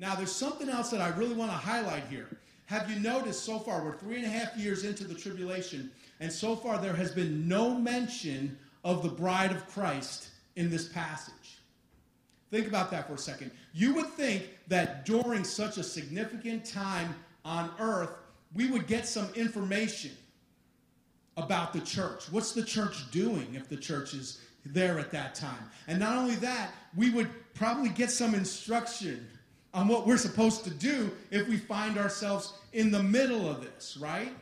Now, there's something else that I really want to highlight here. Have you noticed so far, we're three and a half years into the tribulation, and so far there has been no mention of the bride of Christ in this passage. Think about that for a second. You would think that during such a significant time on earth, we would get some information about the church. What's the church doing if the church is there at that time? And not only that, we would probably get some instruction on what we're supposed to do if we find ourselves in the middle of this, right?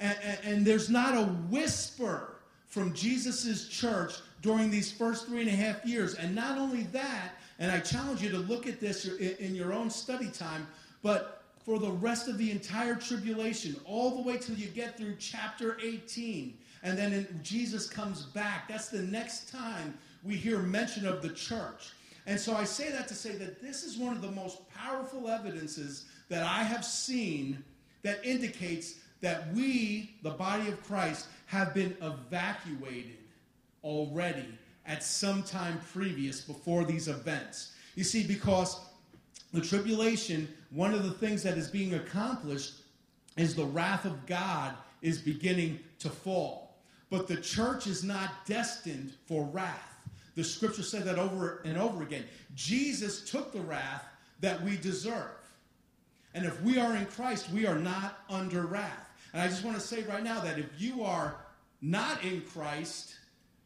And, and, and there's not a whisper from Jesus' church during these first three and a half years. And not only that, and I challenge you to look at this in your own study time, but for the rest of the entire tribulation, all the way till you get through chapter 18. And then Jesus comes back. That's the next time we hear mention of the church. And so I say that to say that this is one of the most powerful evidences that I have seen that indicates that we, the body of Christ, have been evacuated already at some time previous before these events. You see, because the tribulation, one of the things that is being accomplished is the wrath of God is beginning to fall. But the church is not destined for wrath. The scripture said that over and over again. Jesus took the wrath that we deserve. And if we are in Christ, we are not under wrath. And I just want to say right now that if you are not in Christ,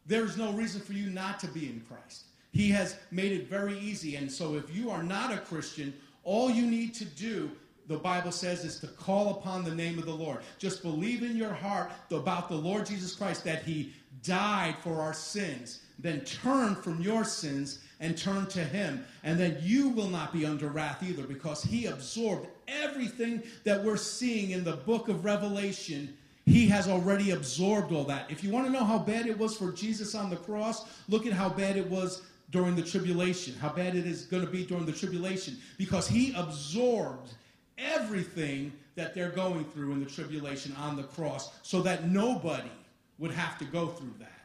there's no reason for you not to be in Christ. He has made it very easy. And so if you are not a Christian, all you need to do, the Bible says, is to call upon the name of the Lord. Just believe in your heart about the Lord Jesus Christ that he died for our sins. Then turn from your sins and turn to him. And then you will not be under wrath either because he absorbed everything that we're seeing in the book of Revelation he has already absorbed all that. If you want to know how bad it was for Jesus on the cross, look at how bad it was during the tribulation, how bad it is going to be during the tribulation, because he absorbed everything that they're going through in the tribulation on the cross so that nobody would have to go through that.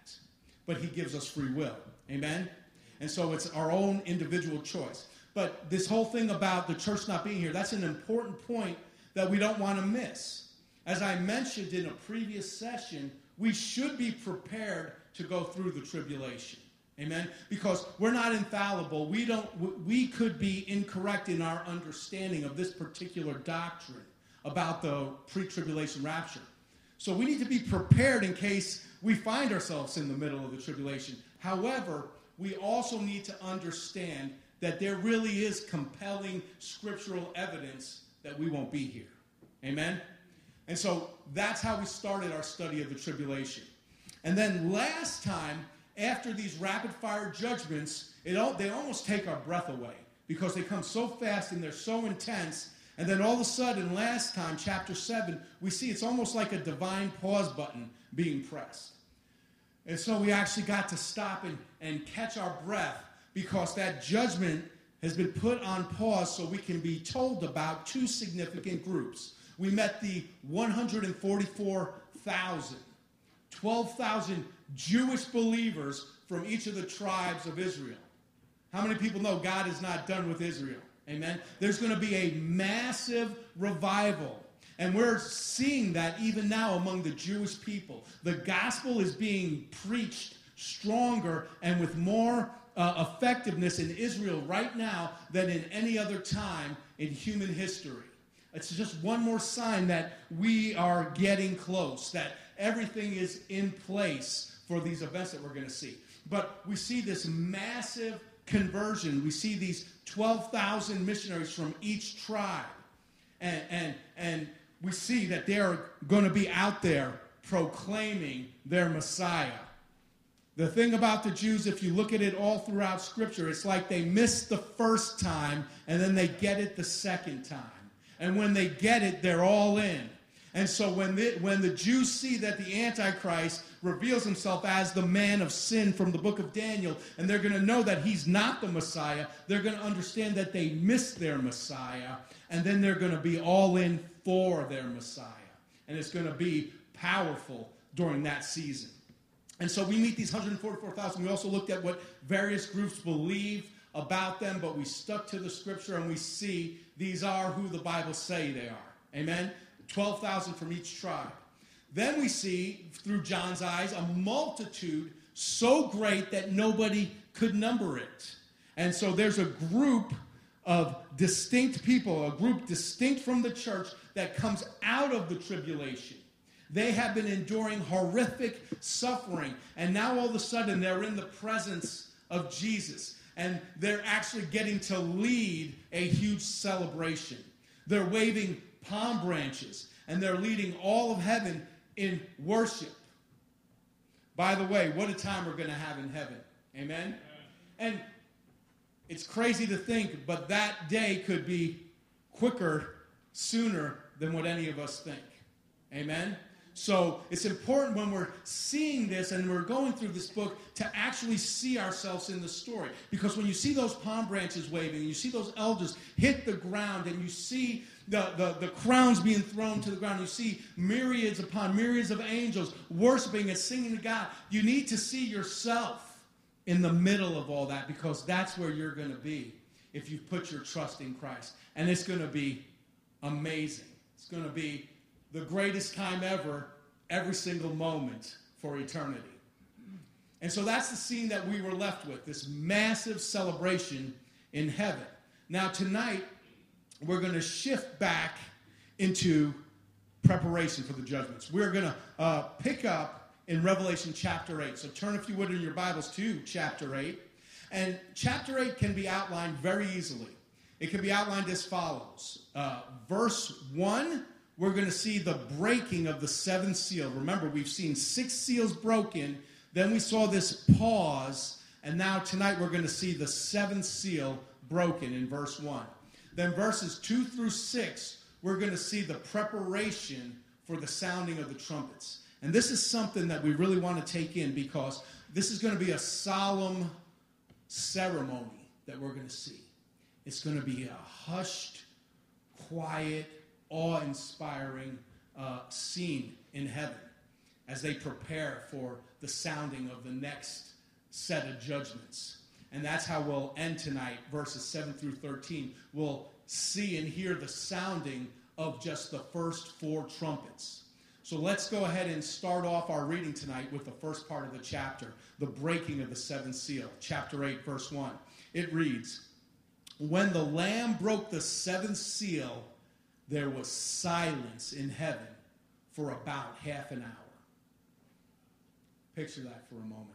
But he gives us free will. Amen? And so it's our own individual choice. But this whole thing about the church not being here, that's an important point that we don't want to miss. As I mentioned in a previous session, we should be prepared to go through the tribulation. Amen. Because we're not infallible. We don't we could be incorrect in our understanding of this particular doctrine about the pre-tribulation rapture. So we need to be prepared in case we find ourselves in the middle of the tribulation. However, we also need to understand that there really is compelling scriptural evidence that we won't be here. Amen. And so that's how we started our study of the tribulation. And then last time, after these rapid fire judgments, it, they almost take our breath away because they come so fast and they're so intense. And then all of a sudden, last time, chapter 7, we see it's almost like a divine pause button being pressed. And so we actually got to stop and, and catch our breath because that judgment has been put on pause so we can be told about two significant groups we met the 144,000, 12,000 Jewish believers from each of the tribes of Israel. How many people know God is not done with Israel? Amen. There's going to be a massive revival. And we're seeing that even now among the Jewish people. The gospel is being preached stronger and with more uh, effectiveness in Israel right now than in any other time in human history. It's just one more sign that we are getting close, that everything is in place for these events that we're going to see. But we see this massive conversion. We see these 12,000 missionaries from each tribe. And, and, and we see that they're going to be out there proclaiming their Messiah. The thing about the Jews, if you look at it all throughout Scripture, it's like they miss the first time and then they get it the second time. And when they get it, they're all in. And so when the, when the Jews see that the Antichrist reveals himself as the man of sin from the book of Daniel, and they're going to know that he's not the Messiah, they're going to understand that they missed their Messiah, and then they're going to be all in for their Messiah. And it's going to be powerful during that season. And so we meet these 144,000. We also looked at what various groups believe about them, but we stuck to the scripture and we see these are who the Bible say they are. Amen? 12,000 from each tribe. Then we see, through John's eyes, a multitude so great that nobody could number it. And so there's a group of distinct people, a group distinct from the church that comes out of the tribulation. They have been enduring horrific suffering, and now all of a sudden they're in the presence of Jesus, and they're actually getting to lead a huge celebration. They're waving palm branches, and they're leading all of heaven in worship. By the way, what a time we're going to have in heaven. Amen? And it's crazy to think, but that day could be quicker, sooner than what any of us think. Amen? So it's important when we're seeing this and we're going through this book to actually see ourselves in the story. Because when you see those palm branches waving, you see those elders hit the ground, and you see the, the, the crowns being thrown to the ground, you see myriads upon myriads of angels worshiping and singing to God, you need to see yourself in the middle of all that because that's where you're going to be if you put your trust in Christ. And it's going to be amazing. It's going to be the greatest time ever, every single moment for eternity. And so that's the scene that we were left with this massive celebration in heaven. Now, tonight, we're going to shift back into preparation for the judgments. We're going to uh, pick up in Revelation chapter 8. So turn, if you would, in your Bibles to chapter 8. And chapter 8 can be outlined very easily. It can be outlined as follows uh, Verse 1 we're going to see the breaking of the seventh seal. Remember, we've seen six seals broken, then we saw this pause, and now tonight we're going to see the seventh seal broken in verse 1. Then verses 2 through 6, we're going to see the preparation for the sounding of the trumpets. And this is something that we really want to take in because this is going to be a solemn ceremony that we're going to see. It's going to be a hushed, quiet, awe inspiring uh, scene in heaven as they prepare for the sounding of the next set of judgments. And that's how we'll end tonight, verses 7 through 13. We'll see and hear the sounding of just the first four trumpets. So let's go ahead and start off our reading tonight with the first part of the chapter, the breaking of the seventh seal. Chapter 8, verse 1. It reads When the Lamb broke the seventh seal, there was silence in heaven for about half an hour. Picture that for a moment.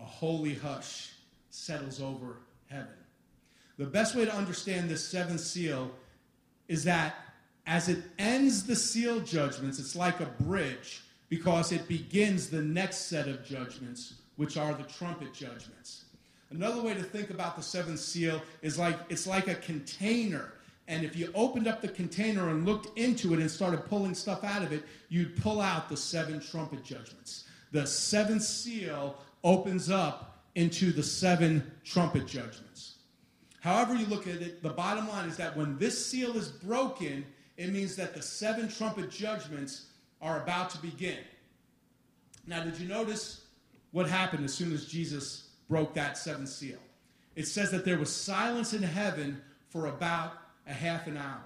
A holy hush settles over heaven. The best way to understand this seventh seal is that as it ends the seal judgments, it's like a bridge because it begins the next set of judgments, which are the trumpet judgments. Another way to think about the seventh seal is like it's like a container and if you opened up the container and looked into it and started pulling stuff out of it, you'd pull out the seven trumpet judgments. The seventh seal opens up into the seven trumpet judgments. However, you look at it, the bottom line is that when this seal is broken, it means that the seven trumpet judgments are about to begin. Now, did you notice what happened as soon as Jesus broke that seventh seal? It says that there was silence in heaven for about a half an hour.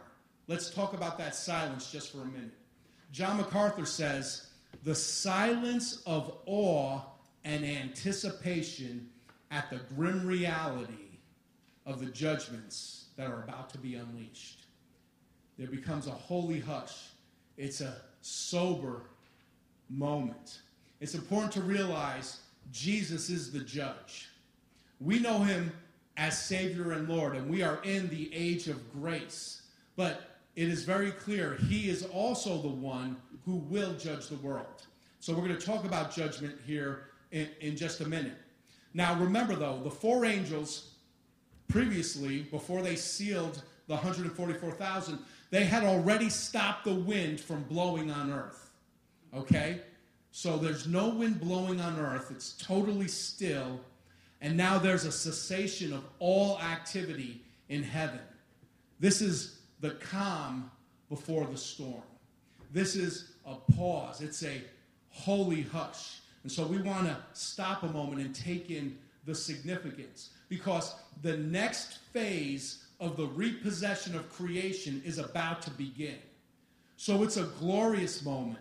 Let's talk about that silence just for a minute. John MacArthur says, the silence of awe and anticipation at the grim reality of the judgments that are about to be unleashed. There becomes a holy hush. It's a sober moment. It's important to realize Jesus is the judge. We know him as Savior and Lord, and we are in the age of grace. But it is very clear He is also the one who will judge the world. So we're going to talk about judgment here in, in just a minute. Now, remember though, the four angels previously, before they sealed the 144,000, they had already stopped the wind from blowing on earth. Okay? So there's no wind blowing on earth, it's totally still and now there's a cessation of all activity in heaven. This is the calm before the storm. This is a pause, it's a holy hush. And so we want to stop a moment and take in the significance. because the next phase of the repossession of creation is about to begin. So it's a glorious moment.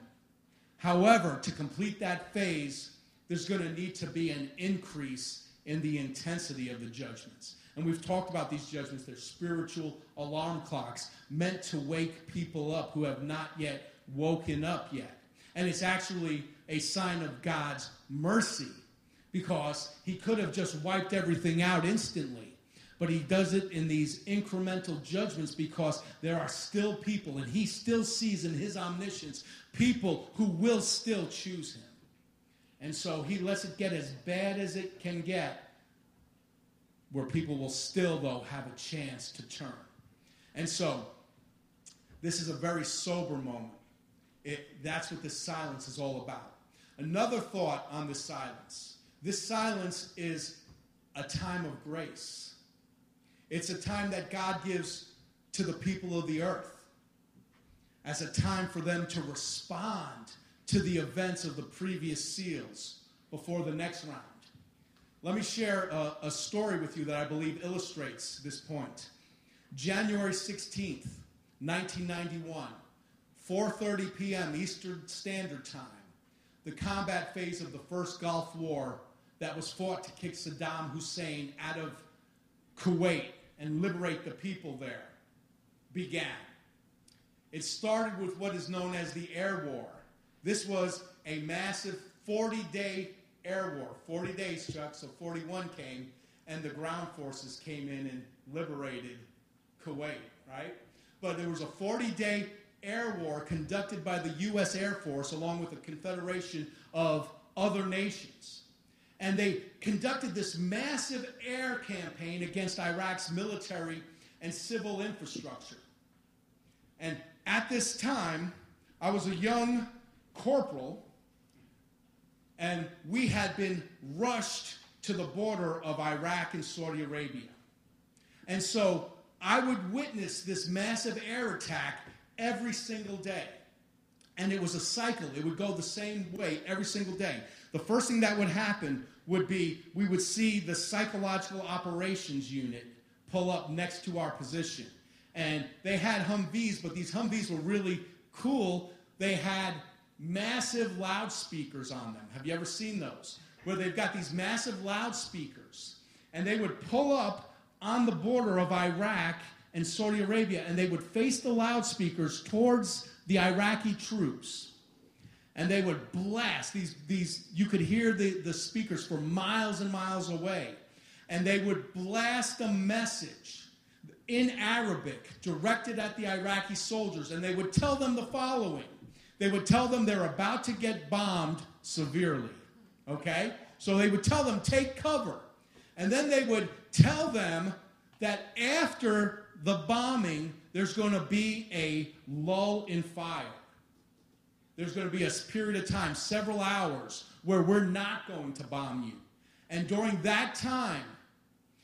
However, to complete that phase, there's going to need to be an increase in the intensity of the judgments. And we've talked about these judgments. They're spiritual alarm clocks meant to wake people up who have not yet woken up yet. And it's actually a sign of God's mercy because he could have just wiped everything out instantly. But he does it in these incremental judgments because there are still people, and he still sees in his omniscience people who will still choose him. And so he lets it get as bad as it can get, where people will still, though, have a chance to turn. And so this is a very sober moment. It, that's what this silence is all about. Another thought on this silence this silence is a time of grace. It's a time that God gives to the people of the earth as a time for them to respond to the events of the previous seals before the next round. Let me share a, a story with you that I believe illustrates this point. January 16th, 1991, 4:30 p.m. Eastern Standard Time, the combat phase of the first Gulf War that was fought to kick Saddam Hussein out of Kuwait and liberate the people there began. It started with what is known as the Air War. This was a massive 40 day air war. 40 days, Chuck, so 41 came, and the ground forces came in and liberated Kuwait, right? But there was a 40 day air war conducted by the U.S. Air Force along with a confederation of other nations. And they conducted this massive air campaign against Iraq's military and civil infrastructure. And at this time, I was a young corporal, and we had been rushed to the border of Iraq and Saudi Arabia. And so I would witness this massive air attack every single day. And it was a cycle, it would go the same way every single day. The first thing that would happen would be we would see the psychological operations unit pull up next to our position. And they had Humvees, but these Humvees were really cool. They had massive loudspeakers on them. Have you ever seen those? Where they've got these massive loudspeakers. And they would pull up on the border of Iraq and Saudi Arabia, and they would face the loudspeakers towards the Iraqi troops and they would blast these these you could hear the, the speakers for miles and miles away and they would blast a message in arabic directed at the iraqi soldiers and they would tell them the following they would tell them they're about to get bombed severely okay so they would tell them take cover and then they would tell them that after the bombing there's going to be a lull in fire there's going to be a period of time, several hours, where we're not going to bomb you. And during that time,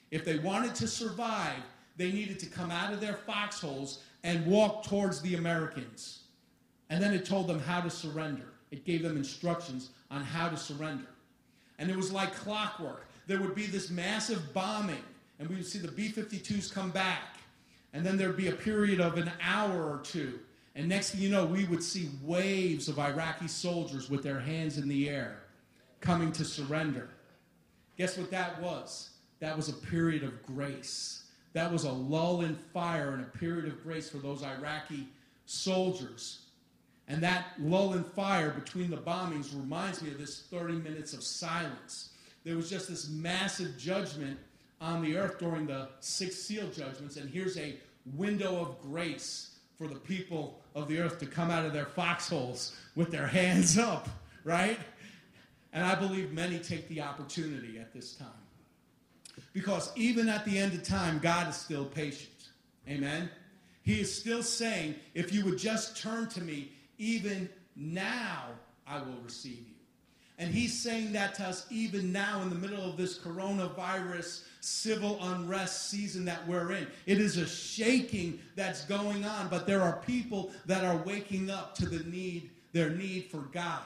if they wanted to survive, they needed to come out of their foxholes and walk towards the Americans. And then it told them how to surrender. It gave them instructions on how to surrender. And it was like clockwork. There would be this massive bombing, and we would see the B 52s come back. And then there'd be a period of an hour or two and next thing you know, we would see waves of Iraqi soldiers with their hands in the air coming to surrender. Guess what that was? That was a period of grace. That was a lull in fire and a period of grace for those Iraqi soldiers. And that lull in fire between the bombings reminds me of this 30 minutes of silence. There was just this massive judgment on the earth during the six seal judgments, and here's a window of grace for the people of the earth to come out of their foxholes with their hands up, right? And I believe many take the opportunity at this time. Because even at the end of time, God is still patient. Amen? He is still saying, if you would just turn to me, even now I will receive you. And he's saying that to us even now in the middle of this coronavirus civil unrest season that we're in. It is a shaking that's going on, but there are people that are waking up to the need, their need for God.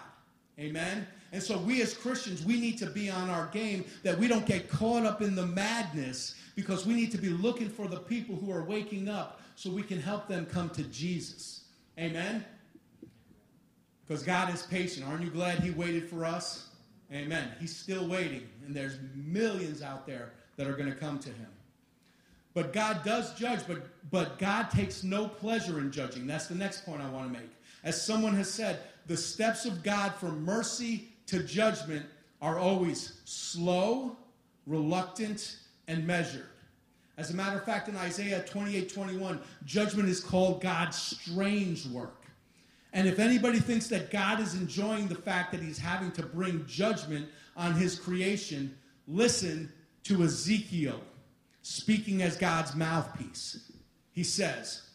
Amen? And so we as Christians, we need to be on our game that we don't get caught up in the madness because we need to be looking for the people who are waking up so we can help them come to Jesus. Amen? Because God is patient. Aren't you glad He waited for us? Amen. He's still waiting, and there's millions out there that are going to come to Him. But God does judge, but, but God takes no pleasure in judging. That's the next point I want to make. As someone has said, the steps of God from mercy to judgment are always slow, reluctant, and measured. As a matter of fact, in Isaiah 28 21, judgment is called God's strange work. And if anybody thinks that God is enjoying the fact that he's having to bring judgment on his creation, listen to Ezekiel speaking as God's mouthpiece. He says,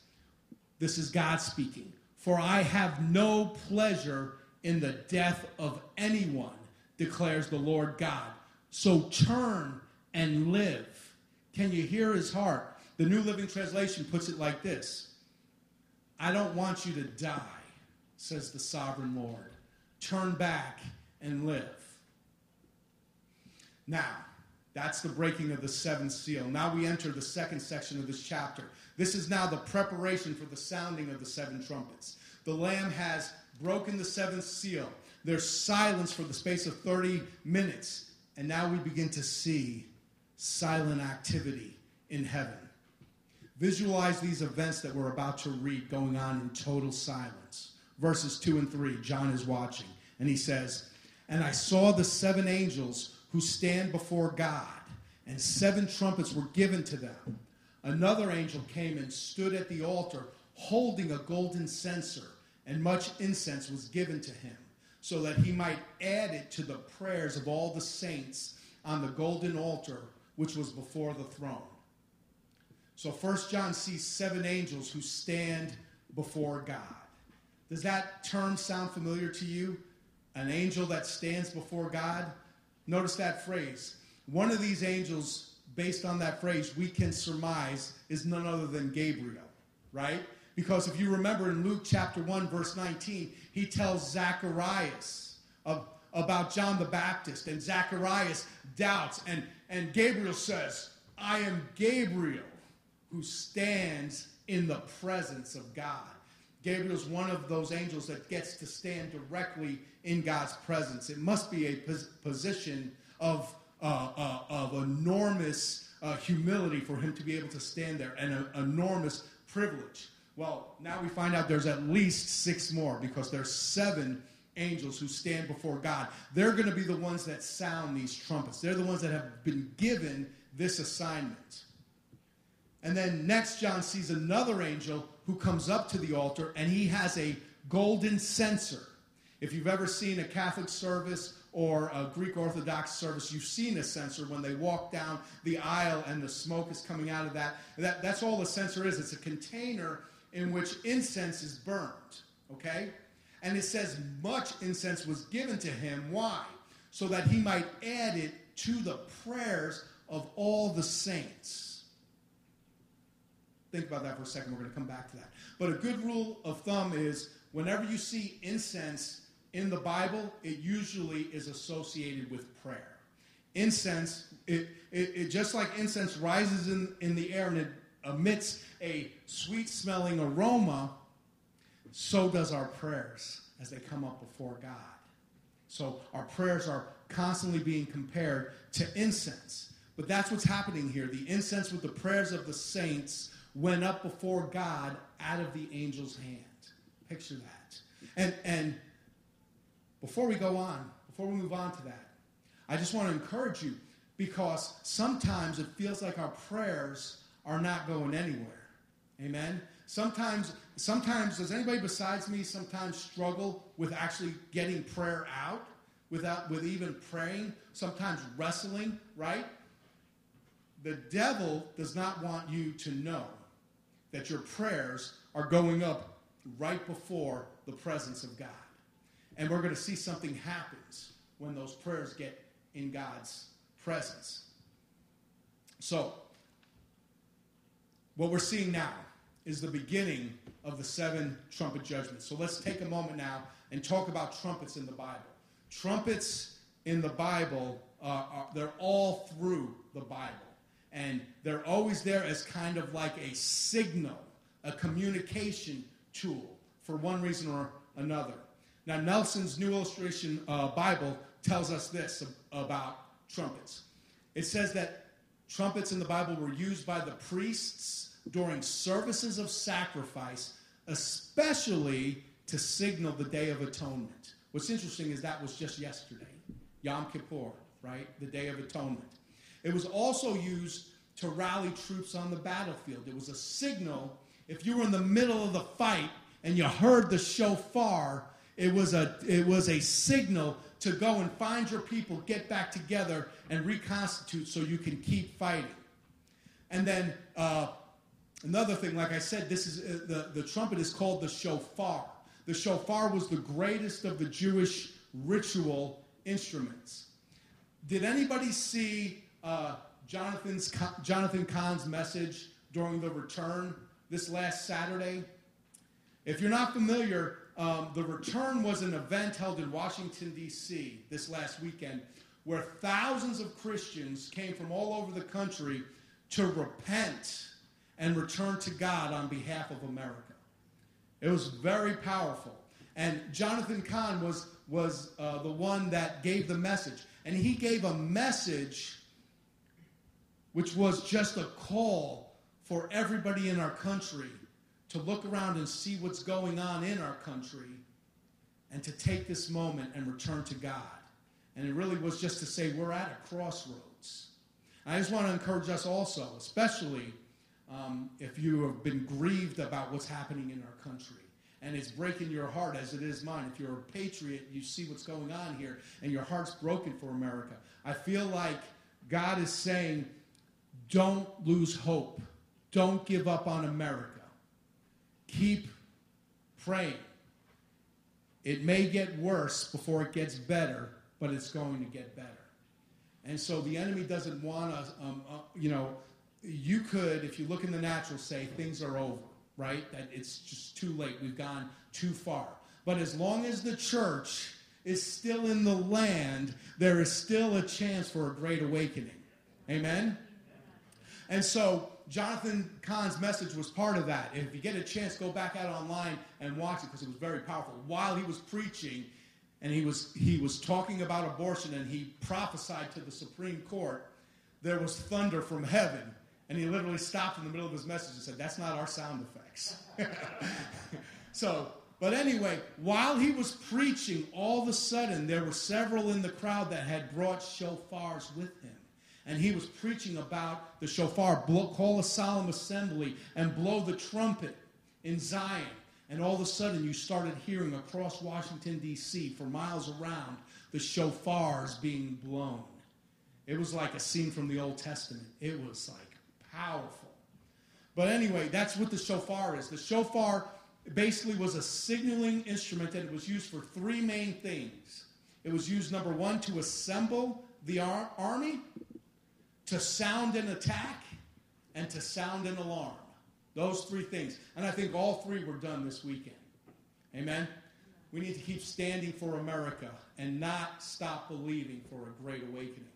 This is God speaking, for I have no pleasure in the death of anyone, declares the Lord God. So turn and live. Can you hear his heart? The New Living Translation puts it like this I don't want you to die, says the sovereign Lord. Turn back and live. Now, that's the breaking of the seventh seal. Now we enter the second section of this chapter. This is now the preparation for the sounding of the seven trumpets. The Lamb has broken the seventh seal. There's silence for the space of 30 minutes. And now we begin to see silent activity in heaven. Visualize these events that we're about to read going on in total silence. Verses 2 and 3, John is watching, and he says, And I saw the seven angels who stand before God, and seven trumpets were given to them. Another angel came and stood at the altar holding a golden censer, and much incense was given to him, so that he might add it to the prayers of all the saints on the golden altar which was before the throne. So First John sees seven angels who stand before God. Does that term sound familiar to you? An angel that stands before God? Notice that phrase. One of these angels, based on that phrase, we can surmise is none other than Gabriel, right? Because if you remember in Luke chapter 1, verse 19, he tells Zacharias of, about John the Baptist, and Zacharias doubts, and, and Gabriel says, I am Gabriel who stands in the presence of God. Gabriel's one of those angels that gets to stand directly in God's presence. It must be a pos- position of, uh, uh, of enormous uh, humility for him to be able to stand there and an enormous privilege. Well, now we find out there's at least six more because there's seven angels who stand before God. They're going to be the ones that sound these trumpets. They're the ones that have been given this assignment. And then next, John sees another angel who comes up to the altar and he has a golden censer. If you've ever seen a Catholic service or a Greek Orthodox service, you've seen a censer when they walk down the aisle and the smoke is coming out of that. that that's all the censer is. It's a container in which incense is burned. Okay? And it says much incense was given to him. Why? So that he might add it to the prayers of all the saints. Think about that for a second. We're going to come back to that. But a good rule of thumb is whenever you see incense in the Bible, it usually is associated with prayer. Incense, it, it, it just like incense rises in, in the air and it emits a sweet smelling aroma, so does our prayers as they come up before God. So our prayers are constantly being compared to incense. But that's what's happening here. The incense with the prayers of the saints went up before God out of the angel's hand. Picture that. And and before we go on, before we move on to that, I just want to encourage you because sometimes it feels like our prayers are not going anywhere. Amen. Sometimes sometimes does anybody besides me sometimes struggle with actually getting prayer out without with even praying, sometimes wrestling, right? The devil does not want you to know that your prayers are going up right before the presence of God. And we're going to see something happens when those prayers get in God's presence. So, what we're seeing now is the beginning of the seven trumpet judgments. So let's take a moment now and talk about trumpets in the Bible. trumpets in the Bible, uh, are, they're all through the Bible. And they're always there as kind of like a signal, a communication tool for one reason or another. Now, Nelson's New Illustration uh, Bible tells us this about trumpets. It says that trumpets in the Bible were used by the priests during services of sacrifice, especially to signal the Day of Atonement. What's interesting is that was just yesterday, Yom Kippur, right? The Day of Atonement. It was also used to rally troops on the battlefield. It was a signal. If you were in the middle of the fight and you heard the shofar, it was a, it was a signal to go and find your people, get back together, and reconstitute so you can keep fighting. And then uh, another thing, like I said, this is uh, the, the trumpet is called the shofar. The shofar was the greatest of the Jewish ritual instruments. Did anybody see uh, Jonathan's, Jonathan Cahn's message during the return this last Saturday? If you're not familiar, um, the return was an event held in Washington, D.C. this last weekend where thousands of Christians came from all over the country to repent and return to God on behalf of America. It was very powerful. And Jonathan Cahn was, was uh, the one that gave the message. And he gave a message which was just a call for everybody in our country to look around and see what's going on in our country and to take this moment and return to God. And it really was just to say we're at a crossroads. I just want to encourage us also, especially um, if you have been grieved about what's happening in our country and it's breaking your heart as it is mine. If you're a patriot, you see what's going on here and your heart's broken for America. I feel like God is saying, don't lose hope. Don't give up on America. Keep praying. It may get worse before it gets better, but it's going to get better. And so the enemy doesn't want us, um, uh, you know, you could, if you look in the natural, say things are over, right? That it's just too late. We've gone too far. But as long as the church is still in the land, there is still a chance for a great awakening. Amen? And so Jonathan Cahn's message was part of that. And if you get a chance, go back out online and watch it because it was very powerful. While he was preaching, and he was he was talking about abortion, and he prophesied to the Supreme Court, there was thunder from heaven, and he literally stopped in the middle of his message and said, "That's not our sound effects." so, but anyway, while he was preaching, all of a sudden there were several in the crowd that had brought shofars with him and he was preaching about the shofar, blow, call a solemn assembly and blow the trumpet in Zion. And all of a sudden, you started hearing across Washington, D.C., for miles around, the shofars being blown. It was like a scene from the Old Testament. It was like powerful. But anyway, that's what the shofar is. The shofar basically was a signaling instrument that was used for three main things. It was used, number one, to assemble the ar- army to sound an attack and to sound an alarm. Those three things. And I think all three were done this weekend. Amen? We need to keep standing for America and not stop believing for a great awakening.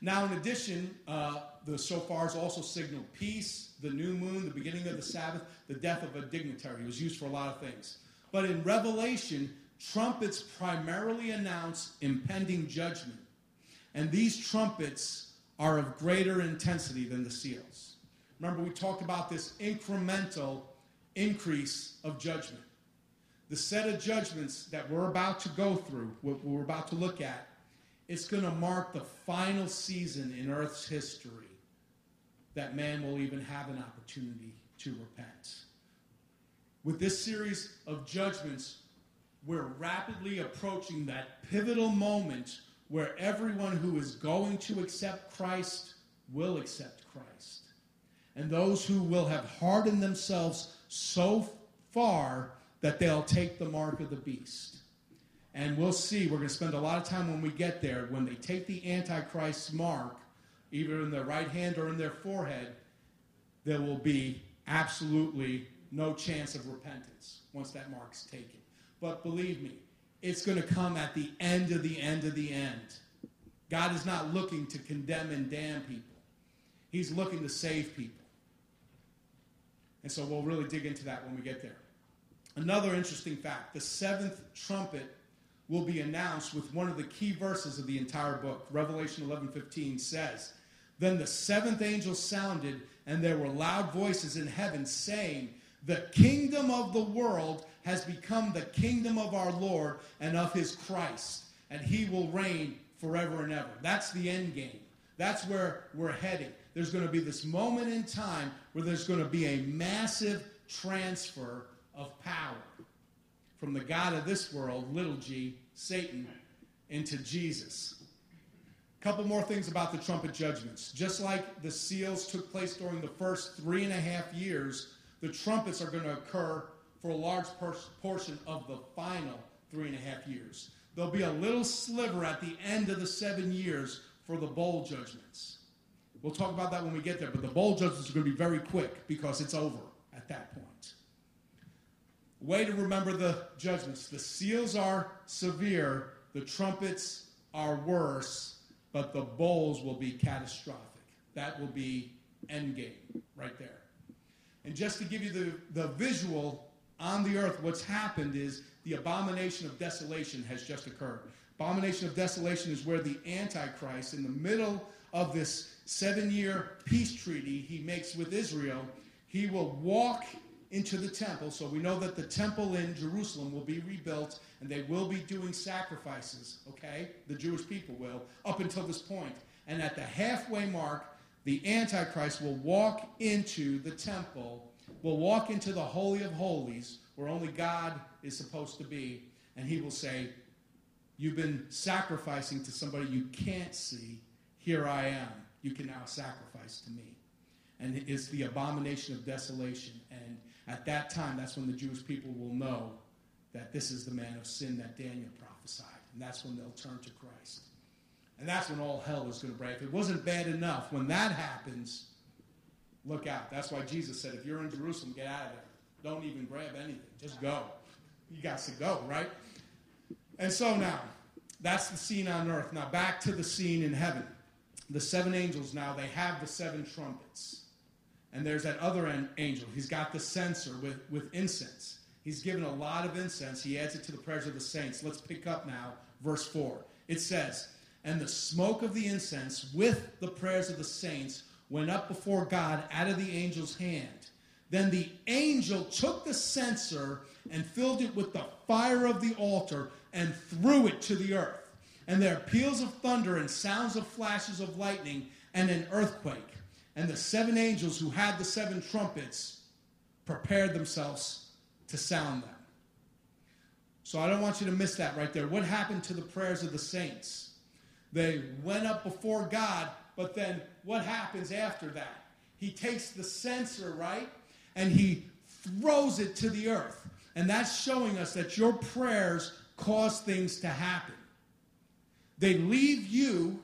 Now, in addition, uh, the shofars also signal peace, the new moon, the beginning of the Sabbath, the death of a dignitary. It was used for a lot of things. But in Revelation, trumpets primarily announce impending judgment and these trumpets are of greater intensity than the seals. Remember, we talked about this incremental increase of judgment. The set of judgments that we're about to go through, what we're about to look at, it's going to mark the final season in Earth's history that man will even have an opportunity to repent. With this series of judgments, we're rapidly approaching that pivotal moment where everyone who is going to accept Christ will accept Christ. And those who will have hardened themselves so far that they'll take the mark of the beast. And we'll see, we're going to spend a lot of time when we get there, when they take the Antichrist's mark, either in their right hand or in their forehead, there will be absolutely no chance of repentance once that mark's taken. But believe me, it's going to come at the end of the end of the end. God is not looking to condemn and damn people, He's looking to save people. And so we'll really dig into that when we get there. Another interesting fact the seventh trumpet will be announced with one of the key verses of the entire book. Revelation 11:15 says, "Then the seventh angel sounded, and there were loud voices in heaven saying, the kingdom of the world has become the kingdom of our Lord and of his Christ, and he will reign forever and ever. That's the end game. That's where we're heading. There's going to be this moment in time where there's going to be a massive transfer of power from the God of this world, little g, Satan, into Jesus. A couple more things about the trumpet judgments. Just like the seals took place during the first three and a half years the trumpets are going to occur for a large portion of the final three and a half years. There'll be a little sliver at the end of the seven years for the bowl judgments. We'll talk about that when we get there, but the bowl judgments are going to be very quick because it's over at that point. Way to remember the judgments the seals are severe, the trumpets are worse, but the bowls will be catastrophic. That will be endgame right there. And just to give you the, the visual on the earth, what's happened is the abomination of desolation has just occurred. Abomination of desolation is where the Antichrist, in the middle of this seven year peace treaty he makes with Israel, he will walk into the temple. So we know that the temple in Jerusalem will be rebuilt and they will be doing sacrifices, okay? The Jewish people will, up until this point. And at the halfway mark, the Antichrist will walk into the temple, will walk into the Holy of Holies, where only God is supposed to be, and he will say, You've been sacrificing to somebody you can't see. Here I am. You can now sacrifice to me. And it's the abomination of desolation. And at that time, that's when the Jewish people will know that this is the man of sin that Daniel prophesied. And that's when they'll turn to Christ. And that's when all hell is going to break. It wasn't bad enough, when that happens, look out. That's why Jesus said, if you're in Jerusalem, get out of there. Don't even grab anything. Just go. You got to go, right? And so now, that's the scene on earth. Now, back to the scene in heaven. The seven angels now, they have the seven trumpets. And there's that other angel. He's got the censer with, with incense. He's given a lot of incense. He adds it to the prayers of the saints. Let's pick up now, verse 4. It says, and the smoke of the incense with the prayers of the saints went up before God out of the angel's hand. Then the angel took the censer and filled it with the fire of the altar and threw it to the earth. And there are peals of thunder and sounds of flashes of lightning and an earthquake. And the seven angels who had the seven trumpets prepared themselves to sound them. So I don't want you to miss that right there. What happened to the prayers of the saints? They went up before God, but then what happens after that? He takes the censer, right? And he throws it to the earth. And that's showing us that your prayers cause things to happen. They leave you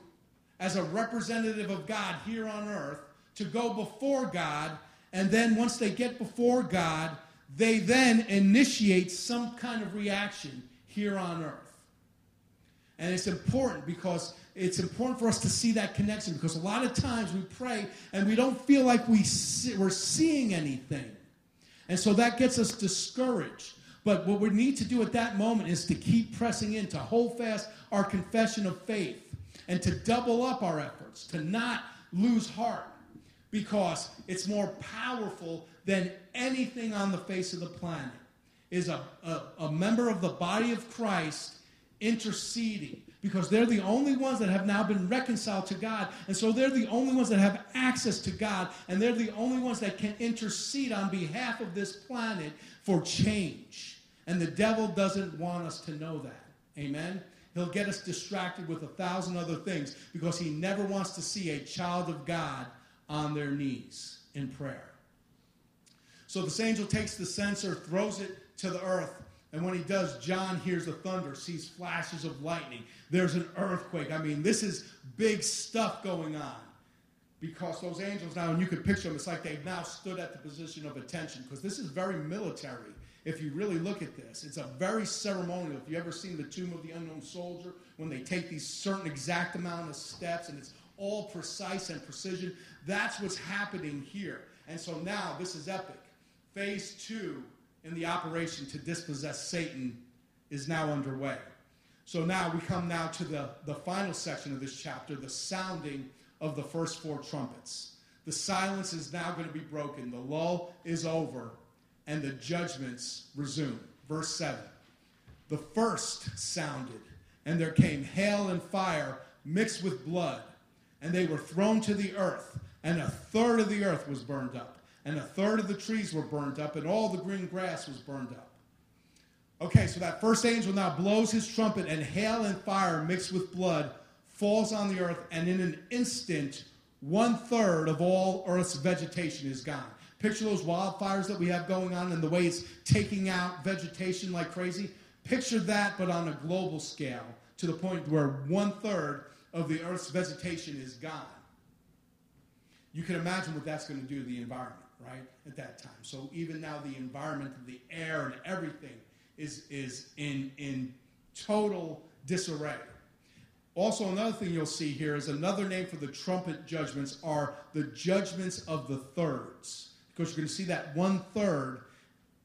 as a representative of God here on earth to go before God. And then once they get before God, they then initiate some kind of reaction here on earth. And it's important because it's important for us to see that connection because a lot of times we pray and we don't feel like we see, we're seeing anything. And so that gets us discouraged. But what we need to do at that moment is to keep pressing in, to hold fast our confession of faith, and to double up our efforts, to not lose heart, because it's more powerful than anything on the face of the planet. Is a, a, a member of the body of Christ interceding because they're the only ones that have now been reconciled to God. And so they're the only ones that have access to God. And they're the only ones that can intercede on behalf of this planet for change. And the devil doesn't want us to know that. Amen? He'll get us distracted with a thousand other things because he never wants to see a child of God on their knees in prayer. So this angel takes the censer, throws it to the earth, and when he does, John hears the thunder, sees flashes of lightning. There's an earthquake. I mean, this is big stuff going on. because those angels now, and you could picture them, it's like they've now stood at the position of attention because this is very military. If you really look at this, it's a very ceremonial. If you ever seen the Tomb of the Unknown Soldier, when they take these certain exact amount of steps and it's all precise and precision, that's what's happening here. And so now this is epic. Phase two in the operation to dispossess Satan is now underway. So now we come now to the, the final section of this chapter, the sounding of the first four trumpets. The silence is now going to be broken. The lull is over, and the judgments resume. Verse 7 The first sounded, and there came hail and fire mixed with blood, and they were thrown to the earth, and a third of the earth was burned up, and a third of the trees were burned up, and all the green grass was burned up. Okay, so that first angel now blows his trumpet, and hail and fire mixed with blood falls on the earth, and in an instant, one third of all Earth's vegetation is gone. Picture those wildfires that we have going on and the way it's taking out vegetation like crazy. Picture that, but on a global scale, to the point where one third of the Earth's vegetation is gone. You can imagine what that's going to do to the environment, right? At that time. So even now, the environment, the air, and everything is, is in, in total disarray. Also, another thing you'll see here is another name for the trumpet judgments are the judgments of the thirds. Because you're going to see that one third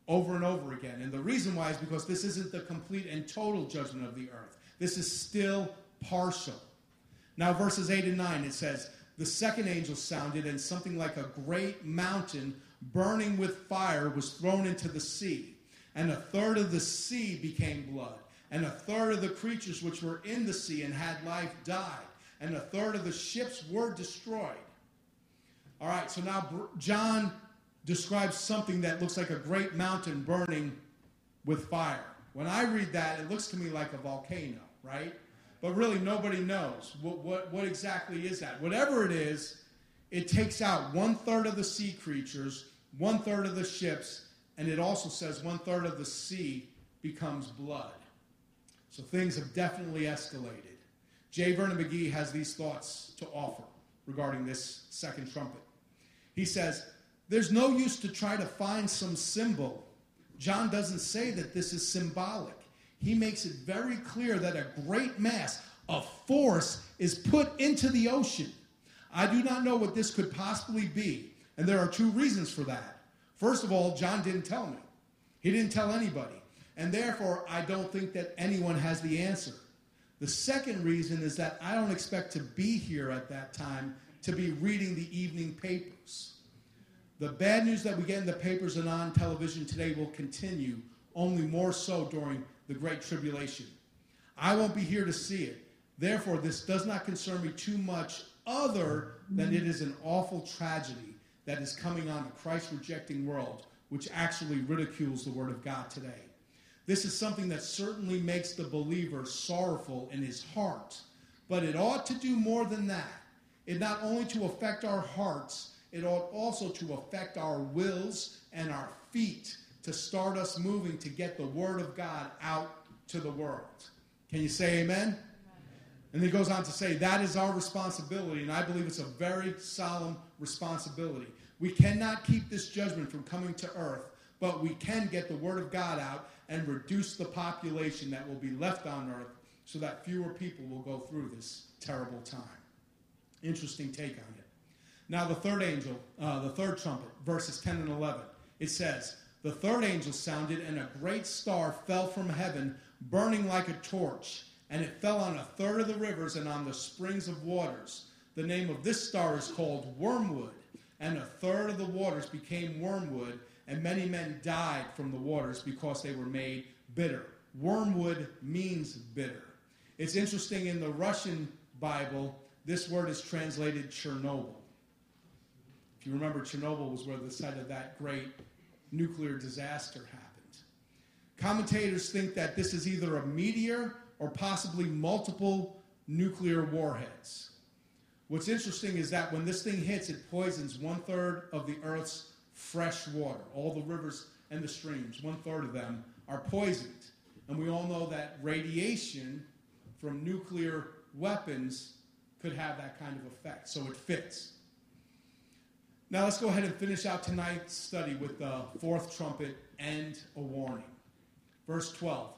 over and over again. And the reason why is because this isn't the complete and total judgment of the earth, this is still partial. Now, verses 8 and 9, it says, The second angel sounded, and something like a great mountain burning with fire was thrown into the sea, and a third of the sea became blood and a third of the creatures which were in the sea and had life died, and a third of the ships were destroyed. All right, so now John describes something that looks like a great mountain burning with fire. When I read that, it looks to me like a volcano, right? But really, nobody knows what, what, what exactly is that. Whatever it is, it takes out one third of the sea creatures, one third of the ships, and it also says one third of the sea becomes blood. So things have definitely escalated. J. Vernon McGee has these thoughts to offer regarding this second trumpet. He says, There's no use to try to find some symbol. John doesn't say that this is symbolic. He makes it very clear that a great mass of force is put into the ocean. I do not know what this could possibly be, and there are two reasons for that. First of all, John didn't tell me, he didn't tell anybody. And therefore, I don't think that anyone has the answer. The second reason is that I don't expect to be here at that time to be reading the evening papers. The bad news that we get in the papers and on television today will continue, only more so during the Great Tribulation. I won't be here to see it. Therefore, this does not concern me too much, other than it is an awful tragedy that is coming on a Christ rejecting world, which actually ridicules the Word of God today. This is something that certainly makes the believer sorrowful in his heart. But it ought to do more than that. It not only to affect our hearts, it ought also to affect our wills and our feet to start us moving to get the Word of God out to the world. Can you say amen? And he goes on to say, that is our responsibility, and I believe it's a very solemn responsibility. We cannot keep this judgment from coming to earth, but we can get the Word of God out and reduce the population that will be left on earth so that fewer people will go through this terrible time. Interesting take on it. Now, the third angel, uh, the third trumpet, verses 10 and 11, it says, The third angel sounded, and a great star fell from heaven, burning like a torch, and it fell on a third of the rivers and on the springs of waters. The name of this star is called Wormwood, and a third of the waters became wormwood and many men died from the waters because they were made bitter. Wormwood means bitter. It's interesting in the Russian Bible, this word is translated Chernobyl. If you remember, Chernobyl was where the site of that great nuclear disaster happened. Commentators think that this is either a meteor or possibly multiple nuclear warheads. What's interesting is that when this thing hits, it poisons one third of the Earth's fresh water. All the rivers and the streams, one third of them, are poisoned. And we all know that radiation from nuclear weapons could have that kind of effect. So it fits. Now let's go ahead and finish out tonight's study with the fourth trumpet and a warning. Verse 12.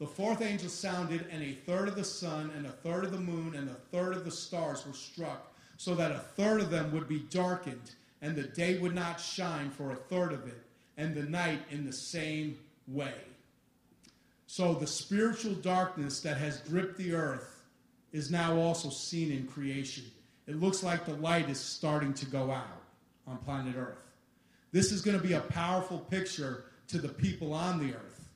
The fourth angel sounded, and a third of the sun, and a third of the moon, and a third of the stars were struck, so that a third of them would be darkened, and the day would not shine for a third of it, and the night in the same way. So the spiritual darkness that has gripped the earth is now also seen in creation. It looks like the light is starting to go out on planet Earth. This is going to be a powerful picture to the people on the earth.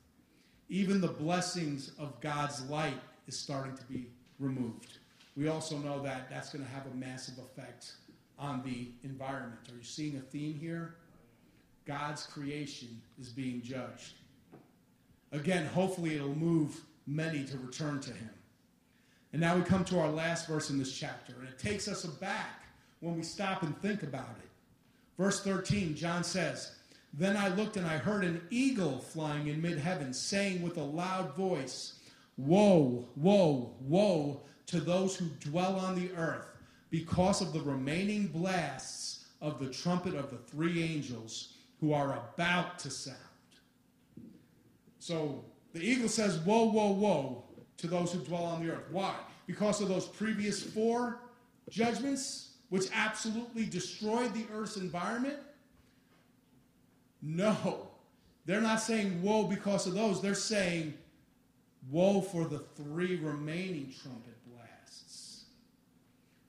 Even the blessings of God's light is starting to be removed. We also know that that's going to have a massive effect on the environment. Are you seeing a theme here? God's creation is being judged. Again, hopefully it'll move many to return to him. And now we come to our last verse in this chapter, and it takes us aback when we stop and think about it. Verse 13, John says, Then I looked and I heard an eagle flying in mid heaven, saying with a loud voice, Woe, woe, woe to those who dwell on the earth, because of the remaining blasts of the trumpet of the three angels who are about to sound. So the eagle says, Woe, woe, woe to those who dwell on the earth. Why? Because of those previous four judgments, which absolutely destroyed the earth's environment? No. They're not saying woe because of those. They're saying woe for the three remaining trumpet blasts.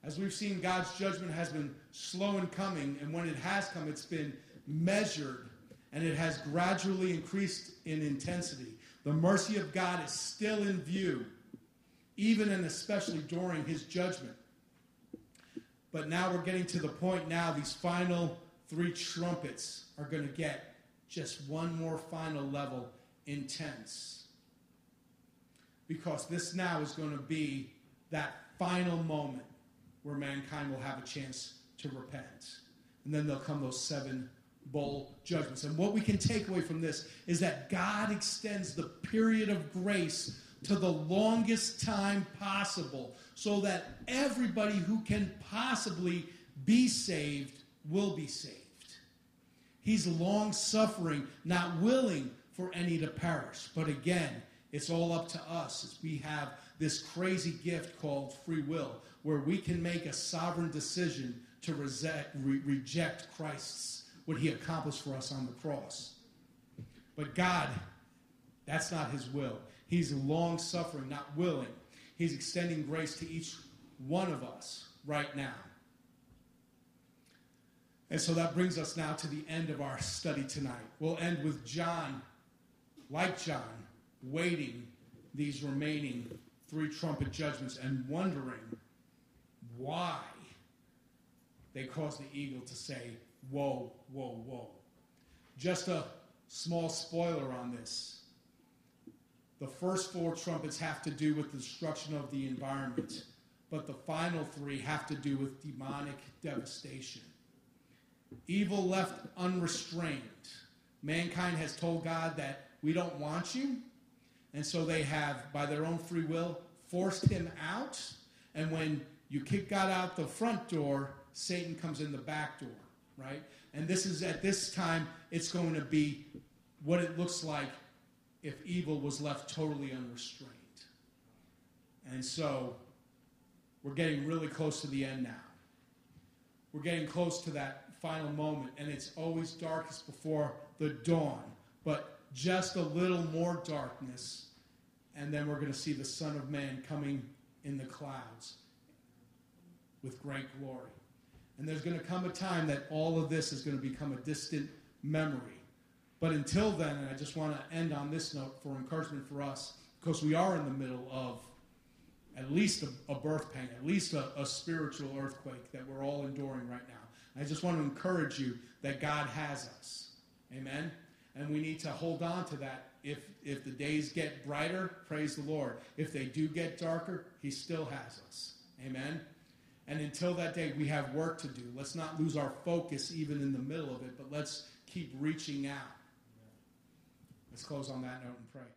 As we've seen, God's judgment has been slow in coming, and when it has come, it's been measured and it has gradually increased in intensity. The mercy of God is still in view, even and especially during his judgment. But now we're getting to the point now, these final three trumpets are going to get just one more final level intense. Because this now is going to be that final moment where mankind will have a chance to repent. And then there'll come those seven bowl judgments. And what we can take away from this is that God extends the period of grace to the longest time possible so that everybody who can possibly be saved will be saved. He's long suffering, not willing for any to perish. But again, it's all up to us as we have this crazy gift called free will, where we can make a sovereign decision to reject, re- reject Christ's, what he accomplished for us on the cross. But God, that's not his will. He's long suffering, not willing. He's extending grace to each one of us right now. And so that brings us now to the end of our study tonight. We'll end with John, like John, waiting these remaining three trumpet judgments and wondering why they caused the eagle to say, Woe, woe, woe. Just a small spoiler on this. The first four trumpets have to do with the destruction of the environment, but the final three have to do with demonic devastation. Evil left unrestrained. Mankind has told God that we don't want you, and so they have, by their own free will, forced him out. And when you kick God out the front door, Satan comes in the back door, right? And this is at this time, it's going to be what it looks like if evil was left totally unrestrained. And so we're getting really close to the end now. We're getting close to that final moment, and it's always darkest before the dawn, but just a little more darkness, and then we're going to see the Son of Man coming in the clouds with great glory. And there's going to come a time that all of this is going to become a distant memory. But until then, and I just want to end on this note for encouragement for us, because we are in the middle of at least a, a birth pang, at least a, a spiritual earthquake that we're all enduring right now. I just want to encourage you that God has us. Amen? And we need to hold on to that. If, if the days get brighter, praise the Lord. If they do get darker, He still has us. Amen? And until that day, we have work to do. Let's not lose our focus even in the middle of it, but let's keep reaching out. Let's close on that note and pray.